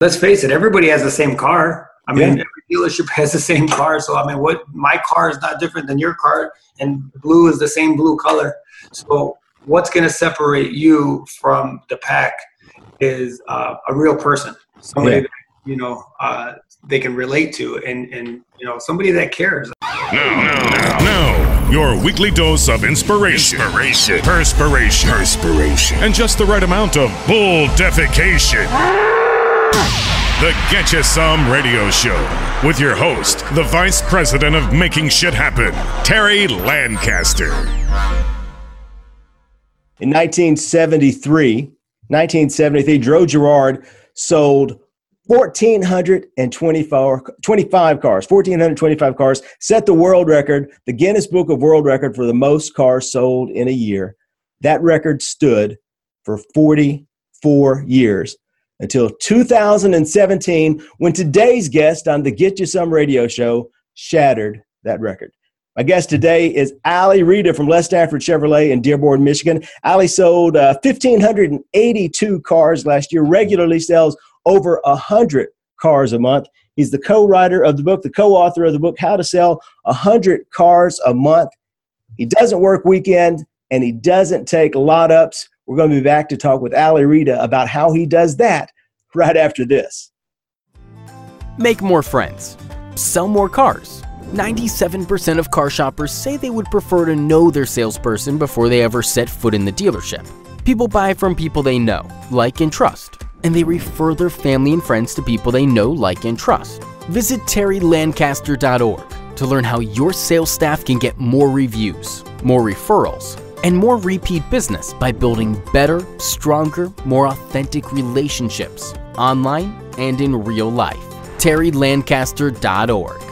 let's face it, everybody has the same car. I mean, yeah. every dealership has the same car. So I mean, what my car is not different than your car, and blue is the same blue color. So what's going to separate you from the pack is uh, a real person, somebody yeah. that you know uh, they can relate to, and and you know somebody that cares. Now, now, now, your weekly dose of inspiration, inspiration, perspiration, perspiration, and just the right amount of bull defecation. The Getcha Some Radio Show with your host, the Vice President of Making Shit Happen, Terry Lancaster. In 1973, 1973, Joe Girard sold 1,425 cars, 1,425 cars, set the world record, the Guinness Book of World Record for the most cars sold in a year. That record stood for 44 years until 2017 when today's guest on the Get You Some radio show shattered that record. My guest today is Ali Reda from Les Stanford Chevrolet in Dearborn, Michigan. Ali sold uh, 1,582 cars last year, regularly sells over 100 cars a month. He's the co writer of the book, the co author of the book, How to Sell 100 Cars a Month. He doesn't work weekend and he doesn't take lot ups. We're going to be back to talk with Ali Reda about how he does that right after this. Make more friends, sell more cars 97% of car shoppers say they would prefer to know their salesperson before they ever set foot in the dealership. People buy from people they know, like, and trust, and they refer their family and friends to people they know, like, and trust. Visit terrylancaster.org to learn how your sales staff can get more reviews, more referrals, and more repeat business by building better, stronger, more authentic relationships online and in real life. terrylancaster.org.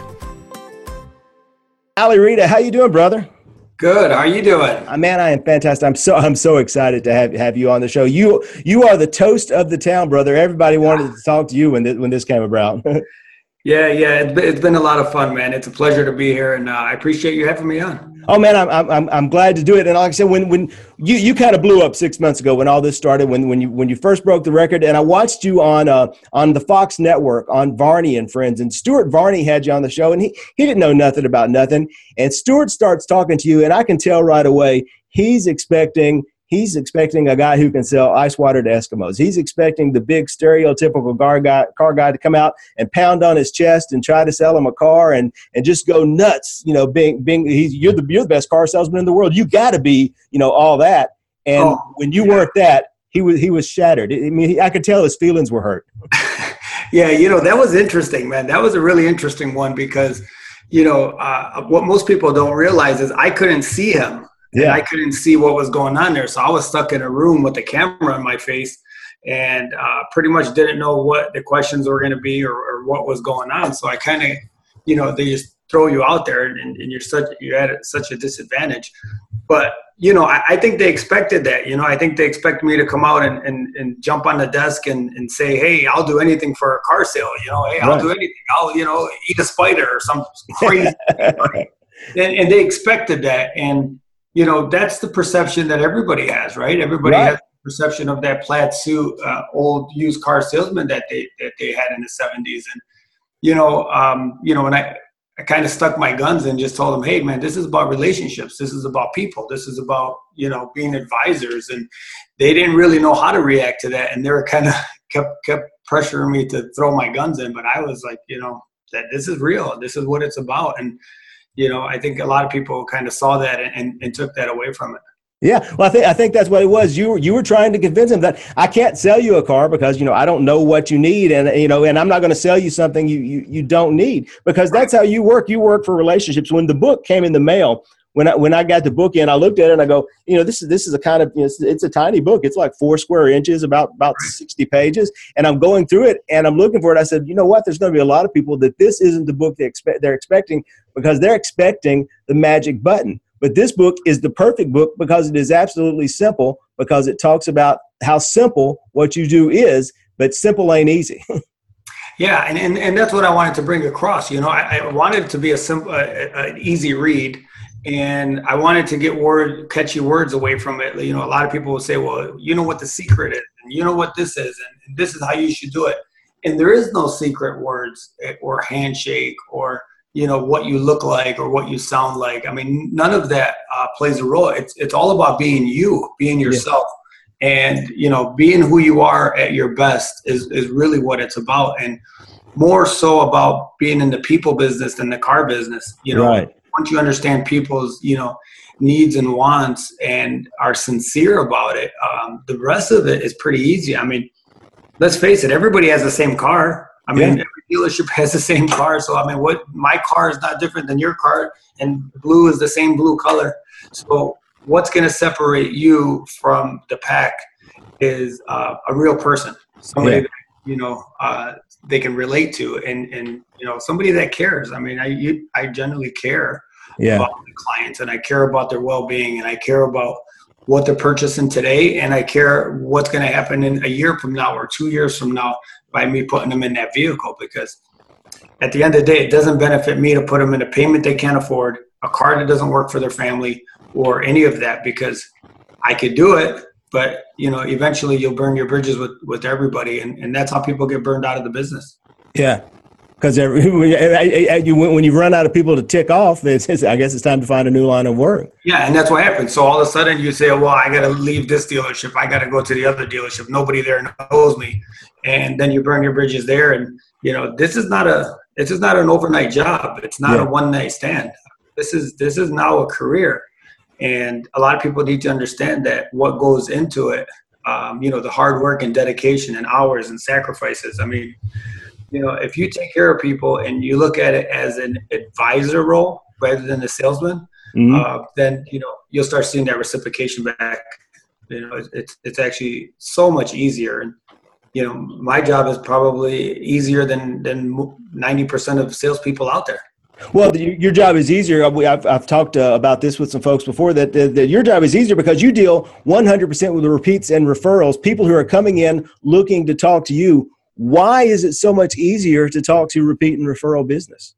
Ali Reda, how you doing, brother? Good. How are you doing? Uh, man, I am fantastic. I'm so I'm so excited to have have you on the show. You you are the toast of the town, brother. Everybody wanted to talk to you when this, when this came about. yeah, yeah. It's been, it's been a lot of fun, man. It's a pleasure to be here, and uh, I appreciate you having me on. Oh man, I'm I'm I'm glad to do it. And like I said, when when you you kind of blew up six months ago when all this started, when when you when you first broke the record, and I watched you on uh on the Fox network on Varney and Friends, and Stuart Varney had you on the show, and he he didn't know nothing about nothing, and Stuart starts talking to you, and I can tell right away he's expecting He's expecting a guy who can sell ice water to Eskimos. He's expecting the big stereotypical car guy, car guy to come out and pound on his chest and try to sell him a car and, and just go nuts. You know, being being he's you're the you're the best car salesman in the world. You got to be you know all that. And oh, when you yeah. weren't that, he was he was shattered. I mean, he, I could tell his feelings were hurt. yeah, you know that was interesting, man. That was a really interesting one because you know uh, what most people don't realize is I couldn't see him yeah. I couldn't see what was going on there. So I was stuck in a room with the camera in my face and uh, pretty much didn't know what the questions were going to be or, or, what was going on. So I kind of, you know, they just throw you out there and, and, you're such, you're at such a disadvantage. But, you know, I, I, think they expected that. You know, I think they expected me to come out and, and, and jump on the desk and, and say, hey, I'll do anything for a car sale. You know, hey, I'll right. do anything. I'll, you know, eat a spider or some crazy. and, and they expected that. And, you know, that's the perception that everybody has, right? Everybody right. has the perception of that plaid suit, uh, old used car salesman that they that they had in the '70s, and you know, um, you know, and I I kind of stuck my guns and just told them, hey, man, this is about relationships. This is about people. This is about you know being advisors, and they didn't really know how to react to that, and they were kind of kept kept pressuring me to throw my guns in, but I was like, you know, that this is real. This is what it's about, and you know, I think a lot of people kind of saw that and, and, took that away from it. Yeah, well, I think I think that's what it was. You were you were trying to convince him that I can't sell you a car because you know I don't know what you need, and you know, and I'm not going to sell you something you, you you don't need because that's how you work. You work for relationships. When the book came in the mail, when I when I got the book in, I looked at it and I go, you know, this is this is a kind of you know, it's, it's, a tiny book. It's like four square inches, about about sixty pages, and I'm going through it and I'm looking for it. I said, you know what? There's going to be a lot of people that this isn't the book they expect they're expecting because they're expecting the magic button. But this book is the perfect book because it is absolutely simple because it talks about how simple what you do is, but simple ain't easy. yeah, and, and, and that's what I wanted to bring across. You know, I, I wanted it to be a simple, uh, an easy read and I wanted to get word catchy words away from it. You know, a lot of people will say, "Well, you know what the secret is, and you know what this is, and, this is how you should do it." and there is no secret words eh, or handshake or you know what you look like or what you sound like. I mean, none of that uh, plays a role. It's it's all about being you, being yourself, yeah. and you know, being who you are at your best is is really what it's about, and more so about being in the people business than the car business. You know, right. Once you understand people's you know needs and wants and are sincere about it, um, the rest of it is pretty easy. I mean, let's face it, everybody has the same car. I mean, yeah. every dealership has the same car. So I mean, what my car is not different than your car, and blue is the same blue color. So what's going to separate you from the pack is uh, a real person, somebody yeah. that you know uh, they can relate to, and and you know somebody that cares. I mean, I you, I generally care yeah. about the clients, and I care about their well being, and I care about what they're purchasing today and I care what's going to happen in a year from now or two years from now by me putting them in that vehicle because at the end of the day, it doesn't benefit me to put them in a payment they can't afford, a car that doesn't work for their family, or any of that because I could do it, but you know, eventually you'll burn your bridges with with everybody, and, and that's how people get burned out of the business. Yeah, because when you run out of people to tick off, it's, I guess it's time to find a new line of work. Yeah, and that's what happens. So all of a sudden you say, "Well, I got to leave this dealership. I got to go to the other dealership. Nobody there knows me," and then you burn your bridges there. And you know, this is not a this is not an overnight job. It's not yeah. a one night stand. This is this is now a career, and a lot of people need to understand that what goes into it. Um, you know, the hard work and dedication and hours and sacrifices. I mean you know, if you take care of people and you look at it as an advisor role rather than a salesman, mm-hmm. uh, then you know you'll start seeing that reciprocation back. You know, it's it's actually so much easier, and you know, my job is probably easier than than ninety percent of salespeople out there. Well, your job is easier. I've, I've talked uh, about this with some folks before that, that, that your job is easier because you deal 100% with the repeats and referrals, people who are coming in looking to talk to you why is it so much easier to talk to repeat and referral business?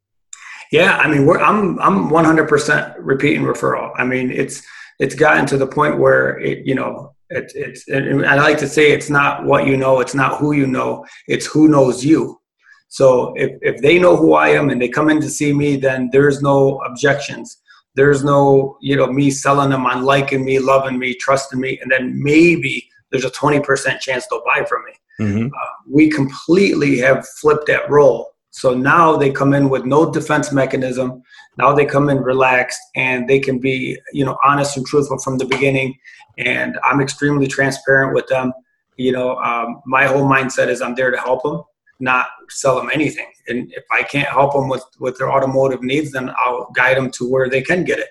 Yeah, I mean, I'm I'm 100% repeat and referral. I mean, it's it's gotten to the point where it, you know, it, it's. I like to say it's not what you know, it's not who you know, it's who knows you. So if if they know who I am and they come in to see me, then there's no objections. There's no you know me selling them on liking me, loving me, trusting me, and then maybe there's a 20% chance they'll buy from me. Mm-hmm. Uh, we completely have flipped that role. So now they come in with no defense mechanism. Now they come in relaxed and they can be, you know, honest and truthful from the beginning. And I'm extremely transparent with them. You know, um, my whole mindset is I'm there to help them, not sell them anything. And if I can't help them with with their automotive needs, then I'll guide them to where they can get it.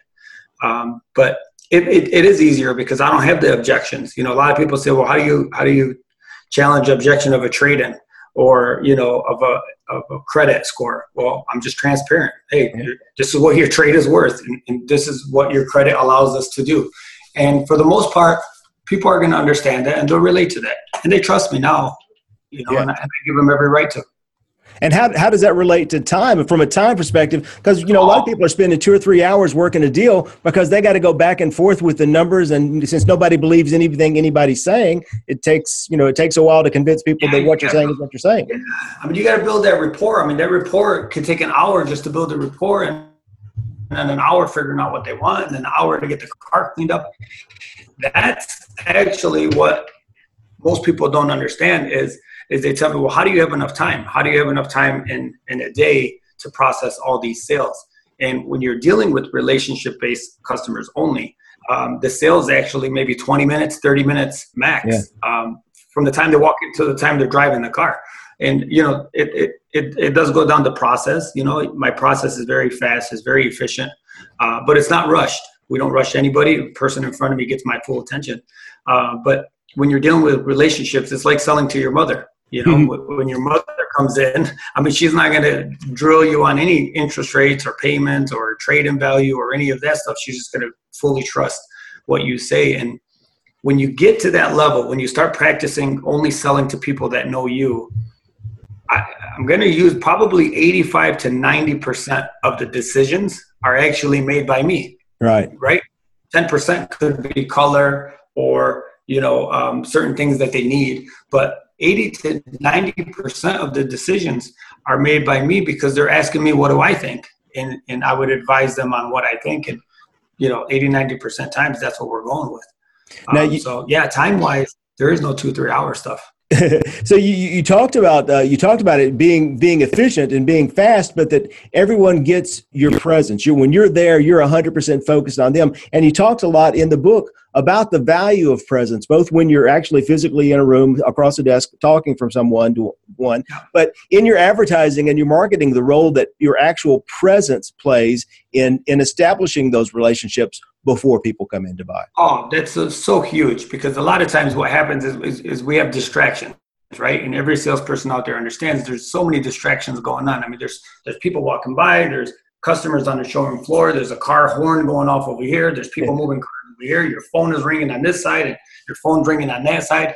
Um, but it, it, it is easier because I don't have the objections. You know, a lot of people say, well, how do you how do you challenge objection of a trade-in or you know of a of a credit score well i'm just transparent hey this is what your trade is worth and, and, this is what your credit allows us to do and for the most part people are going to understand that and they'll relate to that and they trust me now you know yeah. and, I, I give them every right to and how, how does that relate to time from a time perspective? Because, you know, a lot of oh. people are spending two or three hours working a deal because they got to go back and forth with the numbers. And since nobody believes anything anybody's saying, it takes, you know, it takes a while to convince people yeah, that what you are saying is what you're saying. Yeah. I mean, you got to build that rapport. I mean, that rapport could take an hour just to build a rapport and, and an hour figuring out what they want and an hour to get the car cleaned up. That's actually what most people don't understand is – is they tell me, well, how do you have enough time? How do you have enough time in, in a day to process all these sales? And when you're dealing with relationship based customers only, um, the sales actually maybe 20 minutes, 30 minutes max yeah. um, from the time they walk into the time they're driving the car. And, you know, it, it, it, it does go down the process. You know, my process is very fast, it's very efficient, uh, but it's not rushed. We don't rush anybody. The person in front of me gets my full attention. Uh, but when you're dealing with relationships, it's like selling to your mother. You know, mm-hmm. when your mother comes in, I mean, she's not going to drill you on any interest rates or payments or trade in value or any of that stuff. She's just going to fully trust what you say. And when you get to that level, when you start practicing only selling to people that know you, I, am going to use probably 85 to 90% of the decisions are actually made by me. Right. Right. 10% could be color or, you know, um, certain things that they need. But 80 to 90% of the decisions are made by me because they're asking me, what do I think? And, and I would advise them on what I think. And, you know, 80, 90% times that's what we're going with. Now um, you, so yeah, time wise, there is no two, three hour stuff. so you, you talked about uh, you talked about it being being efficient and being fast, but that everyone gets your presence. You when you're there, you're 100% focused on them. And you talked a lot in the book about the value of presence, both when you're actually physically in a room across a desk talking from someone to one, but in your advertising and your marketing, the role that your actual presence plays in in establishing those relationships before people come in to buy? Oh, that's uh, so huge because a lot of times what happens is, is, is we have distractions right? And every salesperson out there understands there's so many distractions going on. I mean, there's there's people walking by, there's customers on the showroom floor, there's a car horn going off over here, there's people moving over here, your phone is ringing on this side, and your phone's ringing on that side.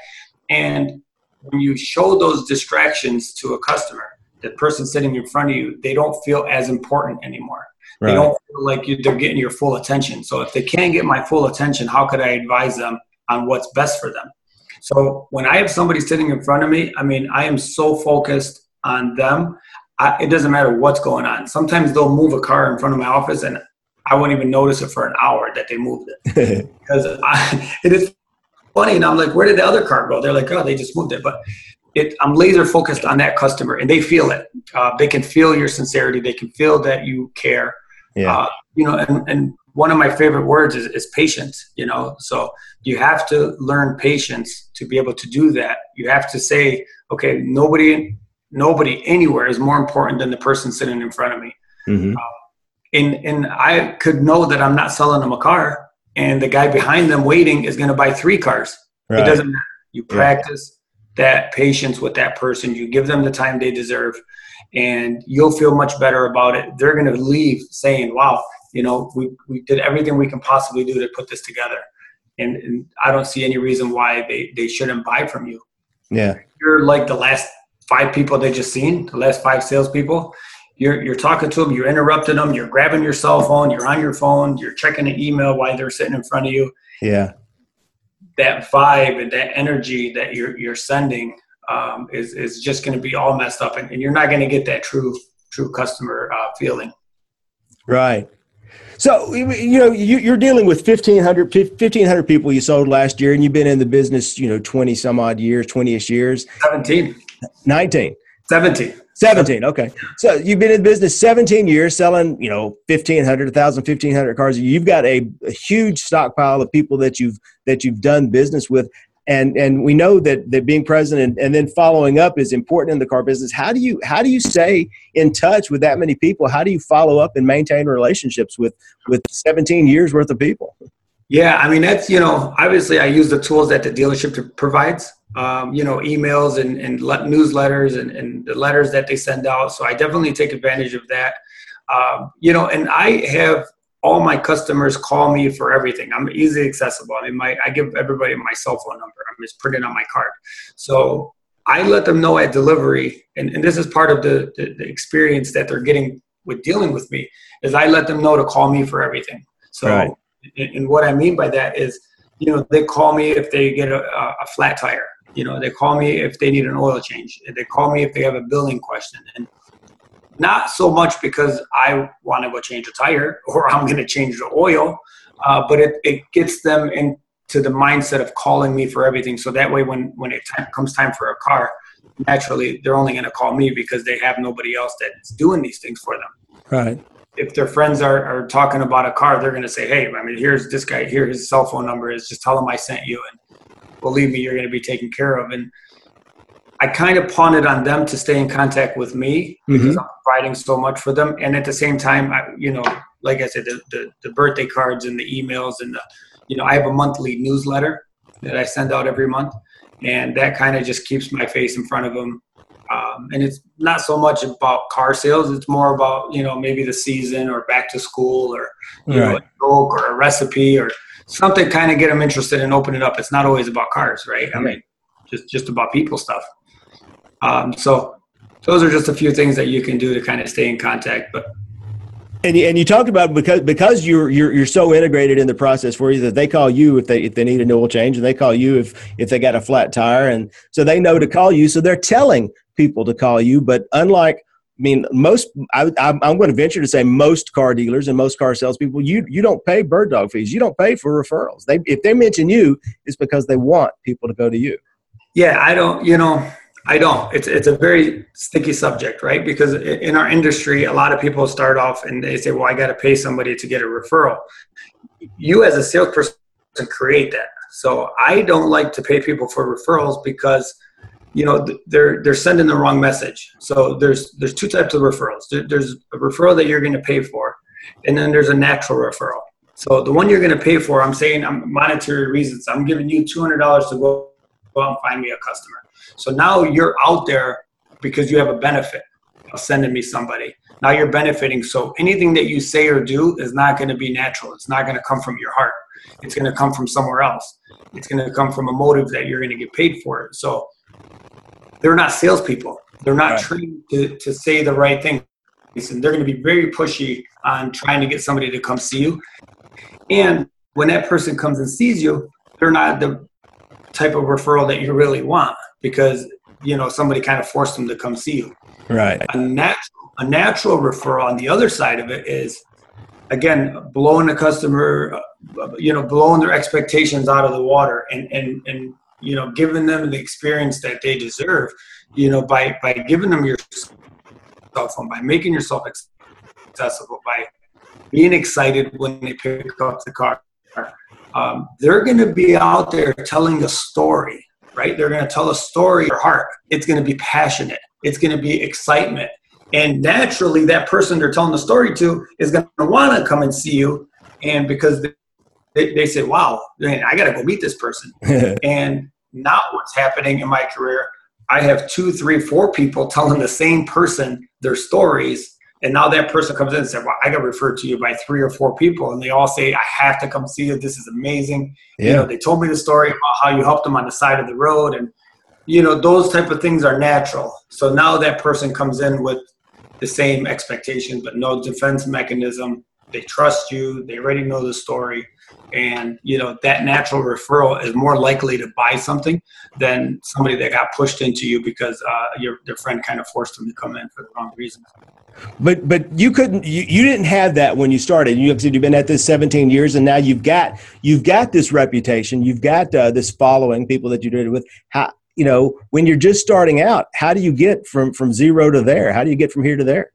And when you show those distractions to a customer, the person sitting in front of you, they don't feel as important anymore. Right. They don't feel like you, they're getting your full attention. So if they can't get my full attention, how could I advise them on what's best for them? So when I have somebody sitting in front of me, I mean, I am so focused on them. I, it doesn't matter what's going on. Sometimes they'll move a car in front of my office and I won't even notice it for an hour that they moved it because I, it is funny. And I'm like, where did the other car go? They're like, oh, they just moved it. But it, I'm laser focused on that customer and they feel it. Uh, they can feel your sincerity. They can feel that you care. Yeah. Uh, you know, and, and one of my favorite words is, is patience, you know, so you have to learn patience to be able to do that. You have to say, okay, nobody, nobody anywhere is more important than the person sitting in front of me. Mm-hmm. Um, and, and I could know that I'm not selling them a car and the guy behind them waiting is going to buy three cars. Right. It doesn't matter. You practice yeah. that patience with that person. You give them the time they deserve and you'll feel much better about it. They're going to leave saying, wow, you know, we, we did everything we can possibly do to put this together. And, and I don't see any reason why they, they shouldn't buy from you. Yeah. You're like the last five people they just seen, the last five salespeople. You're, you're talking to them, you're interrupting them, you're grabbing your cell phone, you're on your phone, you're checking an email while they're sitting in front of you. Yeah. That vibe and that energy that you're, you're sending um, is, is just going to be all messed up and, and you're not going to get that true, true customer uh, feeling. Right. So you know you, are dealing with 1500, 1500 people you sold last year, and you've been in the business you know twenty some odd years, twenty ish years. Seventeen. Nineteen. Seventeen. 17 okay so you've been in business 17 years selling you know 1500 1000 1500 cars you've got a, a, huge stockpile of people that you've that you've done business with and and we know that that being present and, then following up is important in the car business. How do you how do you stay in touch with that many people? How do you follow up and maintain relationships with with 17 years worth of people? Yeah i mean that's you know obviously i use the tools that the dealership provides um, you know emails and, and newsletters and, and the letters that they send out. So i definitely take advantage of that. Um, you know and i have all my customers call me for everything. I'm easily accessible. I mean, my I give everybody my cell phone number. I'm just printing on my card. So I let them know at delivery, and, and this is part of the, the, the experience that they're getting with dealing with me, is I let them know to call me for everything. So, right. and, and what I mean by that is, you know, they call me if they get a, a flat tire. You know, they call me if they need an oil change. They call me if they have a billing question. And not so much because I want to go change a tire or I'm going to change the oil, uh, but it, it gets them into the mindset of calling me for everything. So that way, when when it time, comes time for a car, naturally they're only going to call me because they have nobody else that's doing these things for them. Right. If their friends are, are talking about a car, they're going to say, "Hey, I mean, here's this guy. Here, his cell phone number is. Just tell him I sent you, and believe me, you're going to be taken care of." And I kind of pawned on them to stay in contact with me mm-hmm. because I'm providing so much for them. And at the same time, I, you know, like I said, the, the, the, birthday cards and the emails and the, you know, I have a monthly newsletter that I send out every month. And that kind of just keeps my face in front of them. Um, and it's not so much about car sales. It's more about, you know, maybe the season or back to school or, you right. know, a joke or a recipe or something kind of get them interested and open it up. It's not always about cars, right? I mean, just, just about people stuff. Um, so those are just a few things that you can do to kind of stay in contact. But And you, and you talked about because because you're you're you're so integrated in the process for you that they call you if they if they need an oil change and they call you if if they got a flat tire and so they know to call you so they're telling people to call you but unlike I mean most I, I'm going to venture to say most car dealers and most car salespeople you you don't pay bird dog fees you don't pay for referrals they if they mention you it's because they want people to go to you. Yeah, I don't you know I don't. It's it's a very sticky subject, right? Because in our industry, a lot of people start off and they say, "Well, I got to pay somebody to get a referral." You, as a salesperson, create that. So I don't like to pay people for referrals because, you know, they're they're sending the wrong message. So there's there's two types of referrals. There's a referral that you're going to pay for, and then there's a natural referral. So the one you're going to pay for, I'm saying, I'm monetary reasons. I'm giving you two hundred dollars to go, go out and find me a customer so now you're out there because you have a benefit of sending me somebody. Now you're benefiting. So anything that you say or do is not going to be natural. It's not going to come from your heart. It's going to come from somewhere else. It's going to come from a motive that you're going to get paid for it. So they're not salespeople. They're not right. trained to, to say the right thing. And they're going to be very pushy on trying to get somebody to come see you. And when that person comes and sees you, they're not the type of referral that you really want because you know somebody kind of forced them to come see you. Right. A natural, a natural referral on the other side of it is again blowing the customer, uh, you know, blowing their expectations out of the water and and and you know giving them the experience that they deserve. You know, by by giving them your cell phone, by making yourself accessible, by being excited when they pick up the car. Um, they're going to be out there telling a story right? They're going to tell a story or heart. It's going to be passionate. It's going to be excitement. And naturally, that person they're telling the story to is going to want to come and see you. And because they, they say, wow, man, I got to go meet this person. and not what's happening in my career, I have two, three, four people telling the same person their stories and now that person comes in and says, Well, I got referred to you by three or four people. And they all say, I have to come see you. This is amazing. Yeah. You know, they told me the story about how you helped them on the side of the road. And, you know, those type of things are natural. So now that person comes in with the same expectation, but no defense mechanism. They trust you. They already know the story. And, you know, that natural referral is more likely to buy something than somebody that got pushed into you because uh, your, your friend kind of forced them to come in for the wrong reasons. But but you couldn't you, you didn't have that when you started. You said you've been at this 17 years, and now you've got you've got this reputation. You've got uh, this following, people that you did it with. How you know when you're just starting out? How do you get from from zero to there? How do you get from here to there?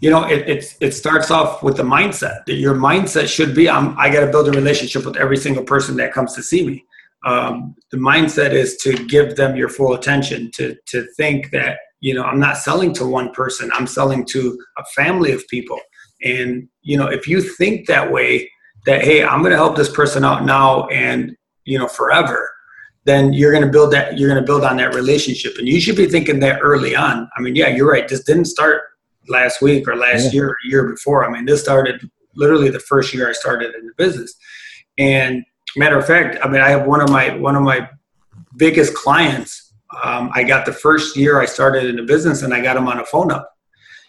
You know, it it, it starts off with the mindset. That your mindset should be, I'm, I got to build a relationship with every single person that comes to see me. Um, the mindset is to give them your full attention. To to think that you know i'm not selling to one person i'm selling to a family of people. And you know if you think that way that hey i'm going to help this person out now and you know forever then you're going to build that you're going to build on that relationship. And you should be thinking that early on. I mean yeah you're right this didn't start last week or last yeah. year or year before. I mean this started literally the first year i started in the business. And matter of fact i mean i have one of my one of my biggest clients um, I got the first year I started in the business and I got him on a phone up.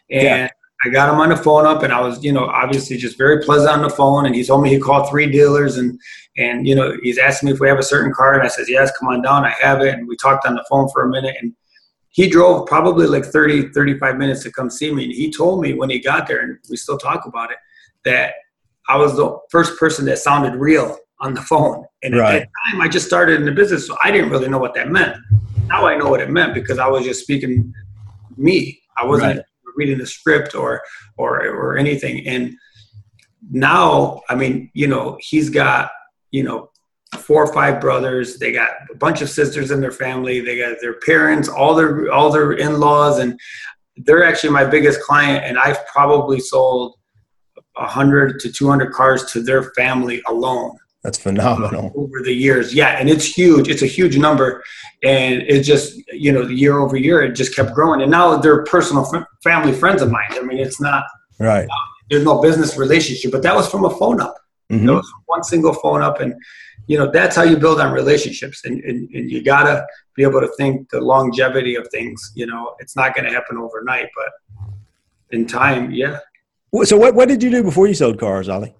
And yeah. I got him on the phone up and I was, you know, obviously just very pleasant on the phone. And he told me he called three dealers and, and, you know, he's asking me if we have a certain car. And I says, yes, come on down. I have it. And we talked on the phone for a minute and he drove probably like 30, 35 minutes to come see me. And he told me when he got there, and we still talk about it, that I was the first person that sounded real on the phone. And right. at that time, I just started in the business, so I didn't really know what that meant now I know what it meant because I was just speaking me. I wasn't right. reading the script or or or anything. And now, I mean, you know, he's got you know four or five brothers. They got a bunch of sisters in their family. They got their parents, all their all their in laws, and they're actually my biggest client. And I've probably sold 100 to 200 cars to their family alone that's phenomenal. Over the years. Yeah. And it's huge. It's a huge number. And it just, you know, the year over year, it just kept growing. And now they're personal f- family friends of mine. I mean, it's not, right. Uh, there's no business relationship, but that was from a phone up. Mm-hmm. That was one single phone up. And, you know, that's how you build on relationships. And, and, and you got to be able to think the longevity of things. You know, it's not going to happen overnight, but in time, yeah, So what, what did you do before you sold cars, Ali?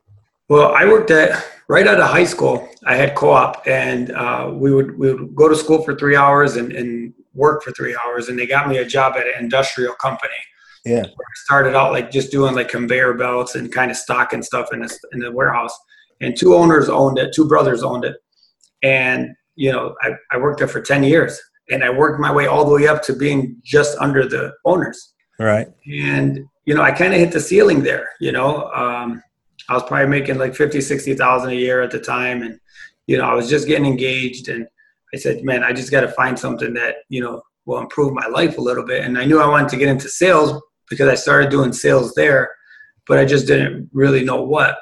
Well, I worked at right out of high school. I had co-op, and uh, we would we would go to school for three hours and, and work for three hours, and they got me a job at an industrial company. Yeah, I started out like just doing like conveyor belts and kind of stocking stuff in the in the warehouse. And two owners owned it, two brothers owned it, and you know I, I worked there for ten years, and I worked my way all the way up to being just under the owners. Right. And you know I kind of hit the ceiling there. You know. Um, I was probably making like 50, 60,000 a year at the time. And, you know, I was just getting engaged and I said, man, I just got to find something that, you know, will improve my life a little bit. And I knew I wanted to get into sales because I started doing sales there, but I just didn't really know what.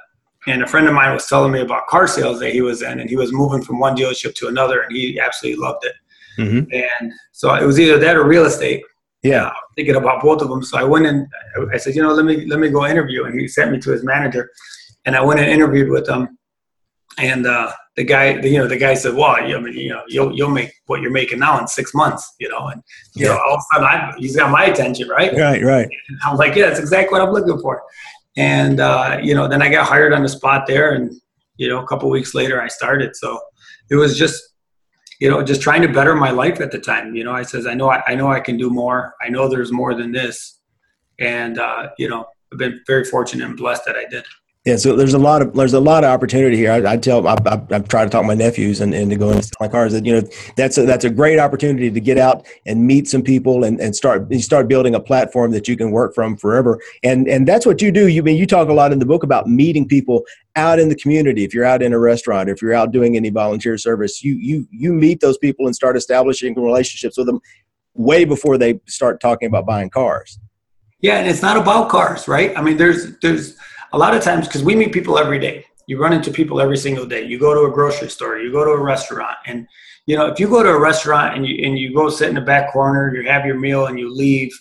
And a friend of mine was telling me about car sales that he was in, and he was moving from one dealership to another, and he absolutely loved it. Mm-hmm. And so it was either that or real estate. Yeah, thinking about both of them. So I went in. I said, you know, let me let me go interview, and he sent me to his manager, and I went and interviewed with him. And uh, the guy, you know, the guy said, "Well, I mean, you know, you'll you'll make what you're making now in six months, you know." And you yeah. know, all of a sudden, I, he's got my attention, right? Right, right. And I'm like, yeah, that's exactly what I'm looking for. And uh, you know, then I got hired on the spot there, and you know, a couple weeks later, I started. So it was just you know, just trying to better my life at the time. You know, I says, I know, I, I know I can do more. I know there's more than this. And, uh, you know, I've been very fortunate and blessed that I did. Yeah, so there's a lot of there's a lot of opportunity here. I, I tell I, I, I, try to talk to my nephews and, and to go into my cars that you know that's a, that's a great opportunity to get out and meet some people and, and start you start building a platform that you can work from forever. And and that's what you do. You I mean you talk a lot in the book about meeting people out in the community. If you're out in a restaurant, if you're out doing any volunteer service, you you you meet those people and start establishing relationships with them way before they start talking about buying cars. Yeah, and it's not about cars, right? I mean, there's there's a lot of times because we meet people every day. You run into people every single day. You go to a grocery store you go to a restaurant and you know if you go to a restaurant and you and you go sit in the back corner you have your meal and you leave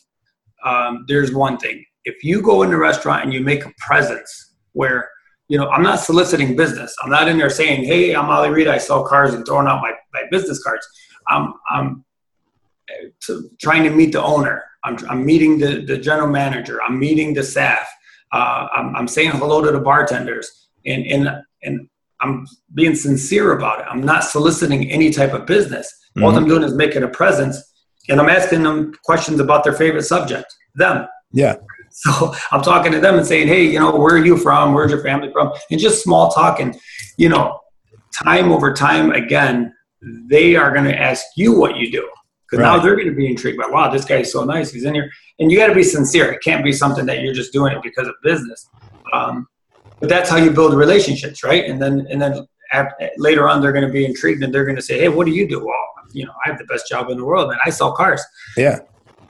um, there's one thing. If you go in the restaurant and you make a presence where you know i'm not soliciting business. I'm not in there saying hey i'm Ali Reda. I sell cars and throwing out my, my business cards. I'm i'm trying to meet the owner. I'm, I'm meeting the, the general manager. I'm meeting the staff uh, I'm, I'm saying hello to the bartenders and, and, and I'm being sincere about it. I'm not soliciting any type of business. Mm-hmm. All I'm doing is making a presence and I'm asking them questions about their favorite subject, them. Yeah. So I'm talking to them and saying, hey, you know, where are you from? Where's your family from? And just small talk. And, you know, time over time again, they are going to ask you what you do. Because right. now they're going to be intrigued by, wow, this guy is so nice. He's in here. And you got to be sincere. It can't be something that you're just doing it because of business. Um, but that's how you build relationships, right? And then, and then after, later on, they're going to be intrigued and they're going to say, hey, what do you do? Well, you know, I have the best job in the world, and I sell cars. Yeah.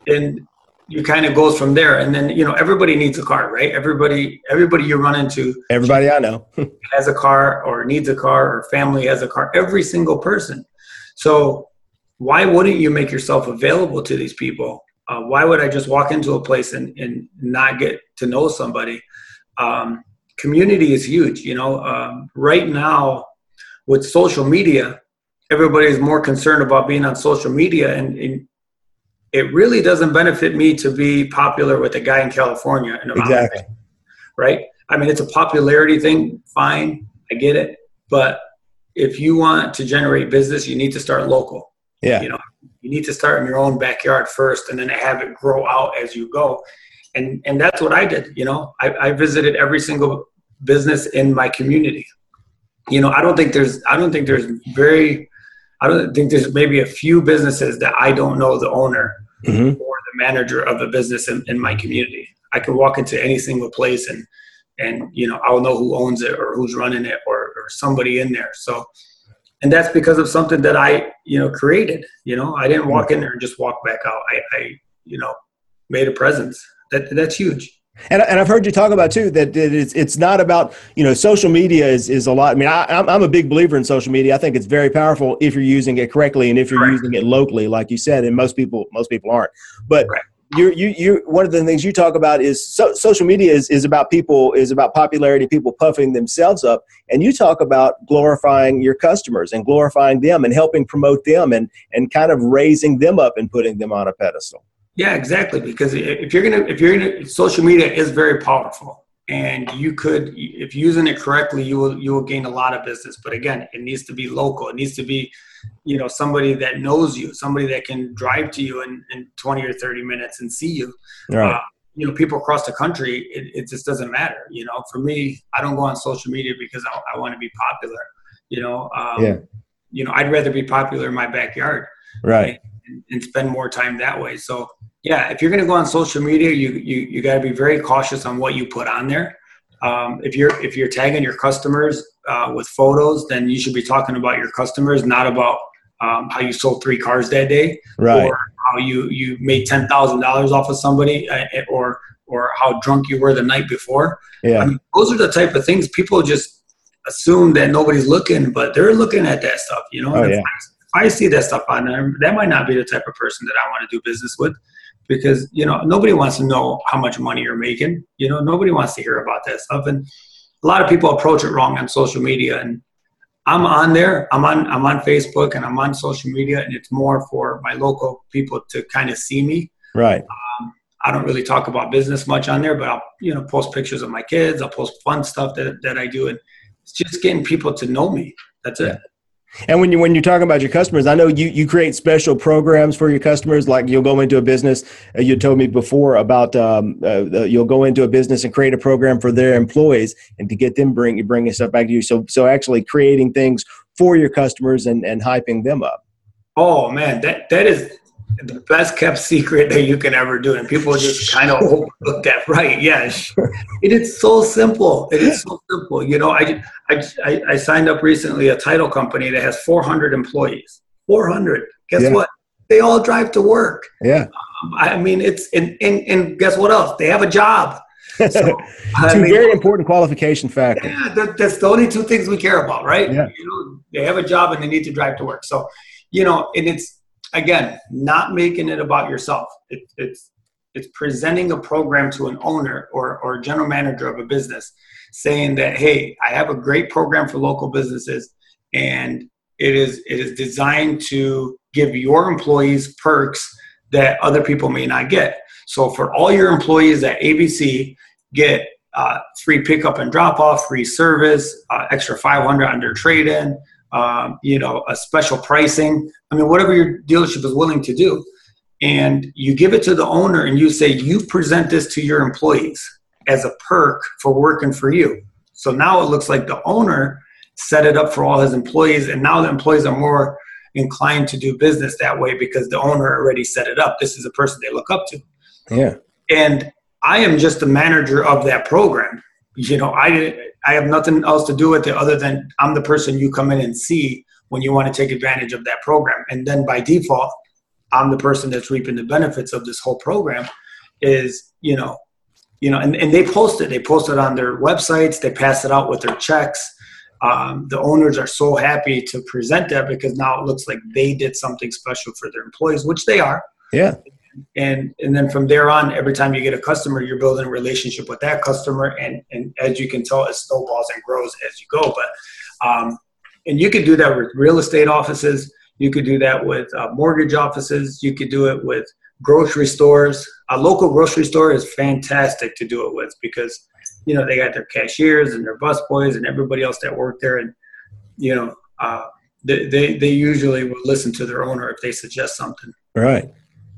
And you kind of goes from there and then you know everybody needs a car right everybody everybody you run into everybody i know has a car or needs a car or family has a car every single person so why wouldn't you make yourself available to these people? Uh, why would I just walk into a place and, and not get to know somebody? Um, community is huge. You know, um, right now with social media, everybody is more concerned about being on social media, and, and, it really doesn't benefit me to be popular with a guy in California. In exactly. right. I mean, it's a popularity thing. Fine, I get it, but if you want to generate business, you need to start local. Yeah. You know, you need to start in your own backyard first and then have it grow out as you go. And and that's what I did. You know, I, I visited every single business in my community. You know, I don't think there's I don't think there's very I don't think there's maybe a few businesses that I don't know the owner mm-hmm. or the manager of a business in, in my community. I can walk into any single place and and you know I'll know who owns it or who's running it or, or somebody in there. So and that's because of something that I, you know, created. You know, I didn't walk in there and just walk back out. I, I you know, made a presence. That that's huge. And, and I've heard you talk about too that it's it's not about you know social media is, is a lot. I mean I, I'm I'm a big believer in social media. I think it's very powerful if you're using it correctly and if you're right. using it locally, like you said. And most people most people aren't. But right you you you one of the things you talk about is so, social media is, is about people is about popularity people puffing themselves up. And you talk about glorifying your customers and glorifying them and helping promote them and and kind of raising them up and putting them on a pedestal. Yeah exactly. Because if you're gonna if you're gonna social media is very powerful and you could if using it correctly you will you will gain a lot of business. But again it needs to be local. It needs to be you know somebody that knows you somebody that can drive to you in, in 20 or 30 minutes and see you. Right. Uh, you know people across the country it, it just doesn't matter. You know for me i don't go on social media because i, I want to be popular. You know um, yeah. you know i'd rather be popular in my backyard. Right and, spend more time that way so yeah, if you're going to go on social media, you you you got to be very cautious on what you put on there. Um, if you're if you're tagging your customers uh, with photos, then you should be talking about your customers, not about um, how you sold three cars that day, right? Or how you you made ten thousand dollars off of somebody, uh, or or how drunk you were the night before. Yeah, I mean, those are the type of things people just assume that nobody's looking, but they're looking at that stuff. You know, oh, yeah. I, see that stuff on there, that might not be the type of person that I want to do business with because you know nobody wants to know how much money you're making you know? Nobody wants to hear about that stuff and a lot of people approach it wrong on social media and i'm on there i'm on i'm on facebook and i'm on social media and it's more for my local people to kind of see me. Right. Um, i don't really talk about business much on there but i'll you know post pictures of my kids i'll post fun stuff that, that i do and it's just getting people to know me. That's it and when you when you're talking about your customers, I know you you create special programs for your customers. Like you'll go into a business. Uh, you told me before about um, uh, you'll go into a business and create a program for their employees and to get them bring bringing stuff back to you. So so actually creating things for your customers and and hyping them up. Oh man, that that is the best kept secret that you can ever do, and people just kind of overlook that. Right? Yes, it is so simple. It is so simple. You know, I, I I signed up recently a title company that has 400 employees. 400. Guess yeah. what? They all drive to work. Yeah. Um, I mean, it's and, and and guess what else? They have a job. So, two mean, very important qualification factors. Yeah, that, that's the only two things we care about, right? Yeah. You know, they have a job and they need to drive to work. So, you know, and it's again, not making it about yourself. It, it's it's presenting a program to an owner or, or general manager of a business saying that hey i have a great program for local businesses and it is it is designed to give your employees perks that other people may not get so for all your employees at abc get uh, free pickup and drop off free service uh, extra 500 under trade in um, you know, a special pricing. I mean, whatever your dealership is willing to do. And you give it to the owner and you say, you present this to your employees as a perk for working for you. So now it looks like the owner set it up for all his employees. And now the employees are more inclined to do business that way because the owner already set it up. This is a person they look up to. Yeah. And I am just the manager of that program. You know, I I have nothing else to do with it other than I'm the person you come in and see when you want to take advantage of that program. And then by default, I'm the person that's reaping the benefits of this whole program is, you know, you know, and, and they post it. They post it on their websites. They pass it out with their checks. Um, the owners are so happy to present that because now it looks like they did something special for their employees, which they are. Yeah and and then from there on every time you get a customer you're building a relationship with that customer. And and as you can tell it snowballs and grows as you go. But um, and you could do that with real estate offices. You could do that with uh, mortgage offices. You could do it with grocery stores. A local grocery store is fantastic to do it with because you know they got their cashiers and their bus boys and everybody else that work there. And you know uh, they, they, they usually will listen to their owner if they suggest something. Right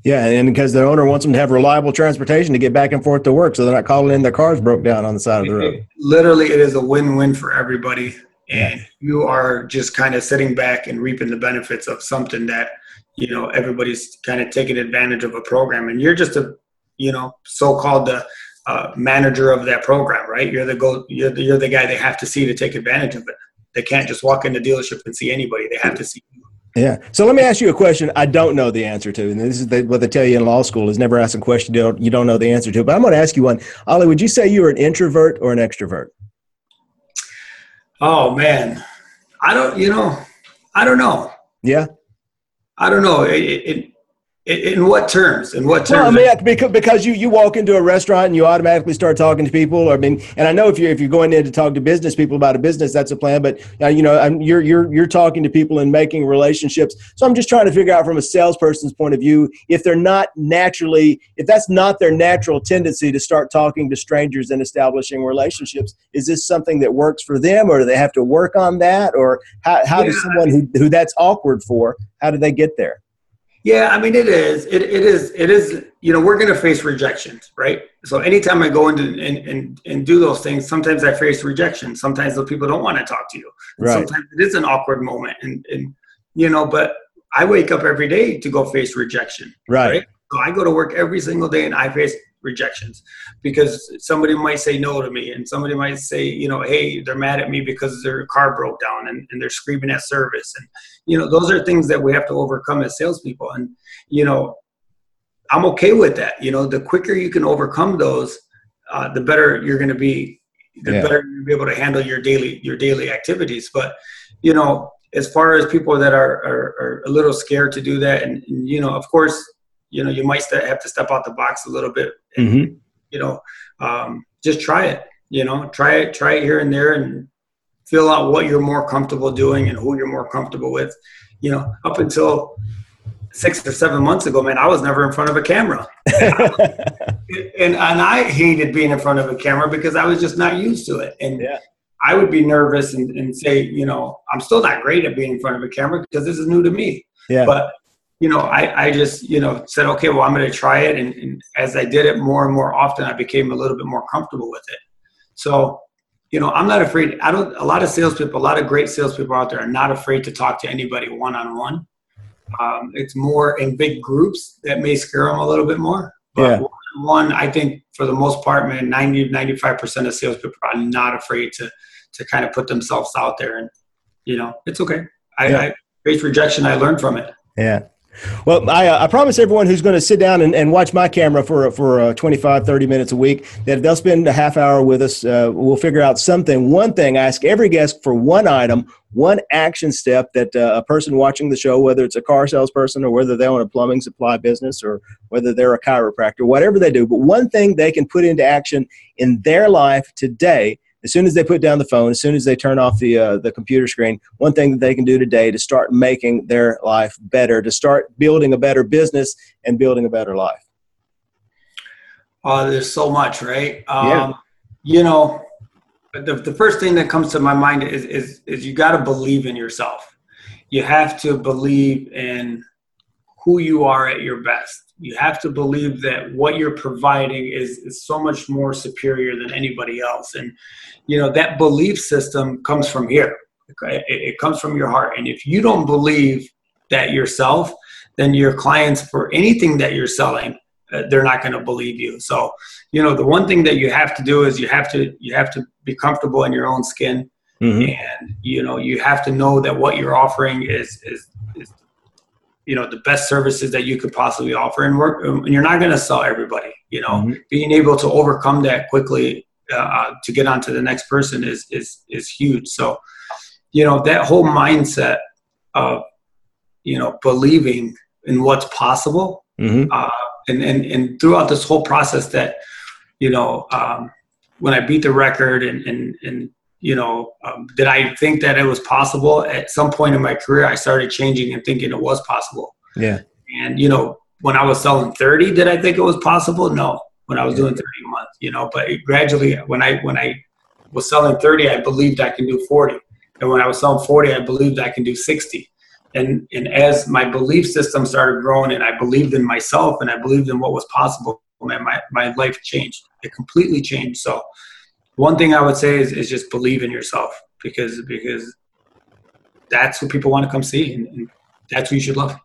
yeah, and because the owner wants them to have reliable transportation to get back and forth to work, so they're not calling in their cars broke down on the side of the road. Literally, it is a win-win for everybody, and yeah. you are just kind of sitting back and reaping the benefits of something that you know everybody's kind of taking advantage of a program, and you're just a you know so-called the uh, manager of that program, right? You're the go, you're the, you're the guy they have to see to take advantage of it. They can't just walk in the dealership and see anybody; they have to see you yeah. So let me ask you a question I don't know the answer to. And this is the, what they tell you in law school is never ask a question you don't, you don't know the answer to. But I'm going to ask you one. Ali, would you say you are an introvert or an extrovert? Oh, man. I don't, you know, I don't know. Yeah. I don't know. It, it, in what terms? In what terms? Well, I mean, because, because you, you walk into a restaurant and you automatically start talking to people. I mean, and I know if you're if you're going in to talk to business people about a business, that's a plan. But uh, you know, I'm, you're you're you're talking to people and making relationships. So I'm just trying to figure out from a salesperson's point of view if they're not naturally, if that's not their natural tendency to start talking to strangers and establishing relationships. Is this something that works for them, or do they have to work on that, or how how yeah. does someone who who that's awkward for, how do they get there? Yeah, I mean, it is. It, it is. It is. You know, we're going to face rejections, right? So anytime I go into and, and, and do those things, sometimes I face rejection. Sometimes the people don't want to talk to you. Right. Sometimes it is an awkward moment, and and you know, but I wake up every day to go face rejection. Right. right? So I go to work every single day, and I face rejections. Because somebody might say no to me and somebody might say you know hey they're mad at me because their car broke down and, and they're screaming at service. And you know those are things that we have to overcome as salespeople. And you know i'm okay with that. You know the quicker you can overcome those uh, the better you're going to be the yeah. better you'll be able to handle your daily your daily activities. But you know as far as people that are, are, are a little scared to do that and, and you know of course you know you might have to step out the box a little bit and, mm-hmm. you know um, just try it you know try it try it here and there and feel out what you're more comfortable doing and who you're more comfortable with you know up until six or seven months ago man i was never in front of a camera and, and i hated being in front of a camera because i was just not used to it and yeah. i would be nervous and, and say you know i'm still not great at being in front of a camera because this is new to me yeah. but you know, I, I just, you know, said, okay, well, I'm going to try it. And, and, as I did it more and more often, I became a little bit more comfortable with it. So, you know, I'm not afraid. I don't, a lot of salespeople, a lot of great salespeople out there are not afraid to talk to anybody one on one. It's more in big groups that may scare them a little bit more. But yeah. one, I think for the most part, man, 90, 95% of salespeople are not afraid to, to kind of put themselves out there. And, you know, it's okay. I, yeah. I faced rejection. I learned from it. Yeah. Well, I, uh, I promise everyone who's going to sit down and, and watch my camera for, for uh, 25, 30 minutes a week that they'll spend a half hour with us. Uh, we'll figure out something, one thing. I ask every guest for one item, one action step that uh, a person watching the show, whether it's a car salesperson or whether they own a plumbing supply business or whether they're a chiropractor, whatever they do, but one thing they can put into action in their life today as soon as they put down the phone, as soon as they turn off the uh, the computer screen, one thing that they can do today to start making their life better, to start building a better business and building a better life. Oh, there's so much, right? Um, yeah. You know, the, the first thing that comes to my mind is is, is you got to believe in yourself. You have to believe in who you are at your best you have to believe that what you're providing is, is so much more superior than anybody else and you know that belief system comes from here okay? it, it comes from your heart and if you don't believe that yourself then your clients for anything that you're selling uh, they're not going to believe you so you know the one thing that you have to do is you have to you have to be comfortable in your own skin mm-hmm. and you know you have to know that what you're offering is is you know the best services that you could possibly offer and work and you're not going to sell everybody you know mm-hmm. being able to overcome that quickly uh, uh, to get on to the next person is is is huge so you know that whole mindset of you know believing in what's possible mm-hmm. uh, and, and and throughout this whole process that you know um, when i beat the record and and and you know, um, did I think that it was possible? At some point in my career, I started changing and thinking it was possible. Yeah. And, you know, when I was selling 30, did I think it was possible? No. When I was doing 30 a month, you know, but gradually when I, when I was selling 30, I believed I can do 40. And when I was selling 40, I believed I can do 60. And, and as my belief system started growing and I believed in myself and I believed in what was possible, man, my, my life changed. It completely changed. So, one thing I would say is, is just believe in yourself because because that's what people want to come see and, and that's who you should love.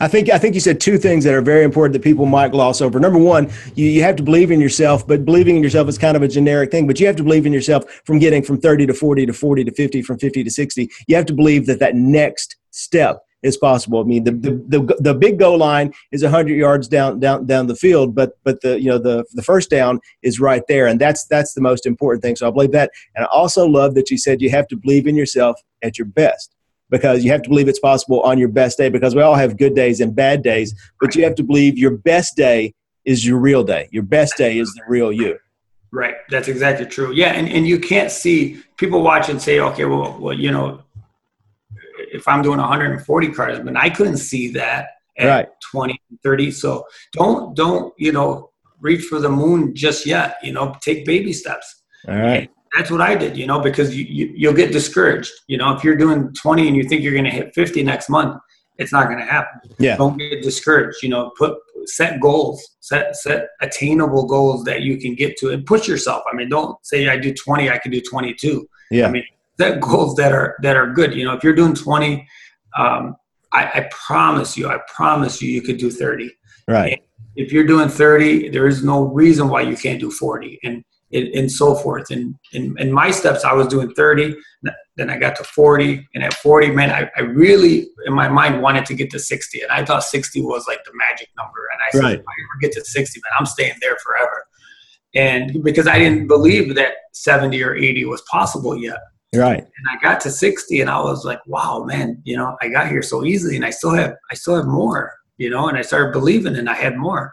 I think I think you said two things that are very important that people might gloss over. Number one, you, you have to believe in yourself, but believing in yourself is kind of a generic thing. But you have to believe in yourself from getting from 30 to 40 to 40 to 50, from 50 to 60. You have to believe that that next step is possible. I mean, the, the, the, the big goal line is 100 yards down down down the field, but but the you know the the first down is right there, and that's that's the most important thing. So I believe that, and I also love that you said you have to believe in yourself at your best. because you have to believe it's possible on your best day because we all have good days and bad days, but you have to believe your best day is your real day. Your best day is the real you. Right. That's exactly true. Yeah. And, and you can't see people watch and say, okay, well, well, you know, if I'm doing 140 cars, but I couldn't see that at right. 20, 30. So don't, don't, you know, reach for the moon just yet, you know, take baby steps. All right. that's what I did, you know, because you, you, you'll get discouraged. You know, if you're doing 20 and you think you're going to hit 50 next month, it's not going to happen. Yeah. Don't get discouraged. You know, put set goals, set set attainable goals that you can get to, and push yourself. I mean, don't say I do 20, I can do 22. Yeah. I mean, set goals that are that are good. You know, if you're doing 20, um, I, I promise you, I promise you, you could do 30. Right. And if you're doing 30, there is no reason why you can't do 40. And and, and so forth. And in, in my steps, I was doing 30, then I got to 40, and at 40, man, I, I really, in my mind, wanted to get to 60, and I thought 60 was like the magic number. And I said, right. if I ever get to 60, man, I'm staying there forever. And because I didn't believe that 70 or 80 was possible yet. Right. And I got to 60, and I was like, wow, man, you know, I got here so easily, and I still have, I still have more, you know, and I started believing, and I had more.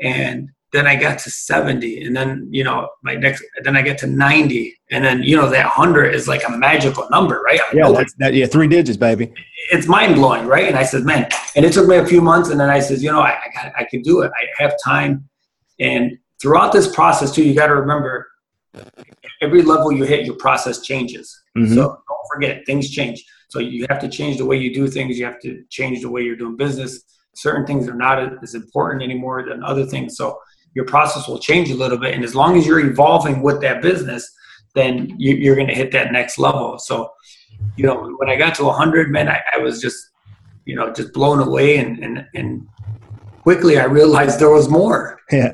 And then I got to 70 and then you know my next then I get to 90 and then you know that 100 is like a magical number right? I yeah that's that yeah three digits baby. It's mind-blowing right? And I said man and it took me a few months and then I said you know I, I got I can do it. I have time. And throughout this process too you got to remember every level you hit your process changes mm-hmm. so don't forget things change so you have to change the way you do things you have to change the way you're doing business certain things are not as important anymore than other things so your process will change a little bit. And as long as you're evolving with that business, then you, are going to hit that next level. So, you know, when I got to 100, man, I, I was just, you know, just blown away. And, and, and quickly I realized there was more. Yeah.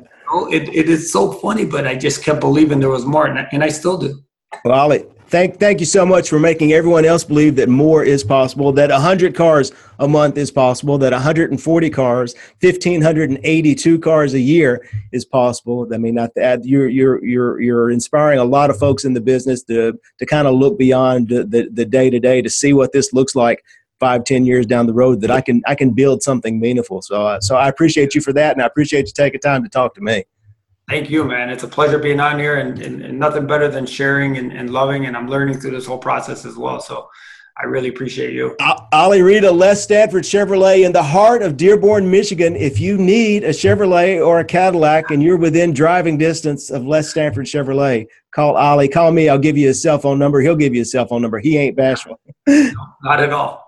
It, it is so funny, but I just kept believing there was more. And I, and I still do. Well, Ali, thank thank you so much for making everyone else believe that more is possible that 100 cars a month is possible that 140 cars 1582 cars a year is possible i mean not that you're you're you're you're inspiring a lot of folks in the business to to kind of look beyond the, the day to day to see what this looks like five ten years down the road that i can i can build something meaningful so uh, so i appreciate you for that and i appreciate you taking time to talk to me Thank you, man. It's a pleasure being on here and, and, and nothing better than sharing and, and, loving. And I'm learning through this whole process as well. So I really appreciate you. Ali Reda, Les Stanford Chevrolet in the heart of Dearborn, Michigan. If you need a Chevrolet or a Cadillac and you're within driving distance of Les Stanford Chevrolet, call Ali. Call me. I'll give you a cell phone number. He'll give you a cell phone number. He ain't bashful. No, not at all.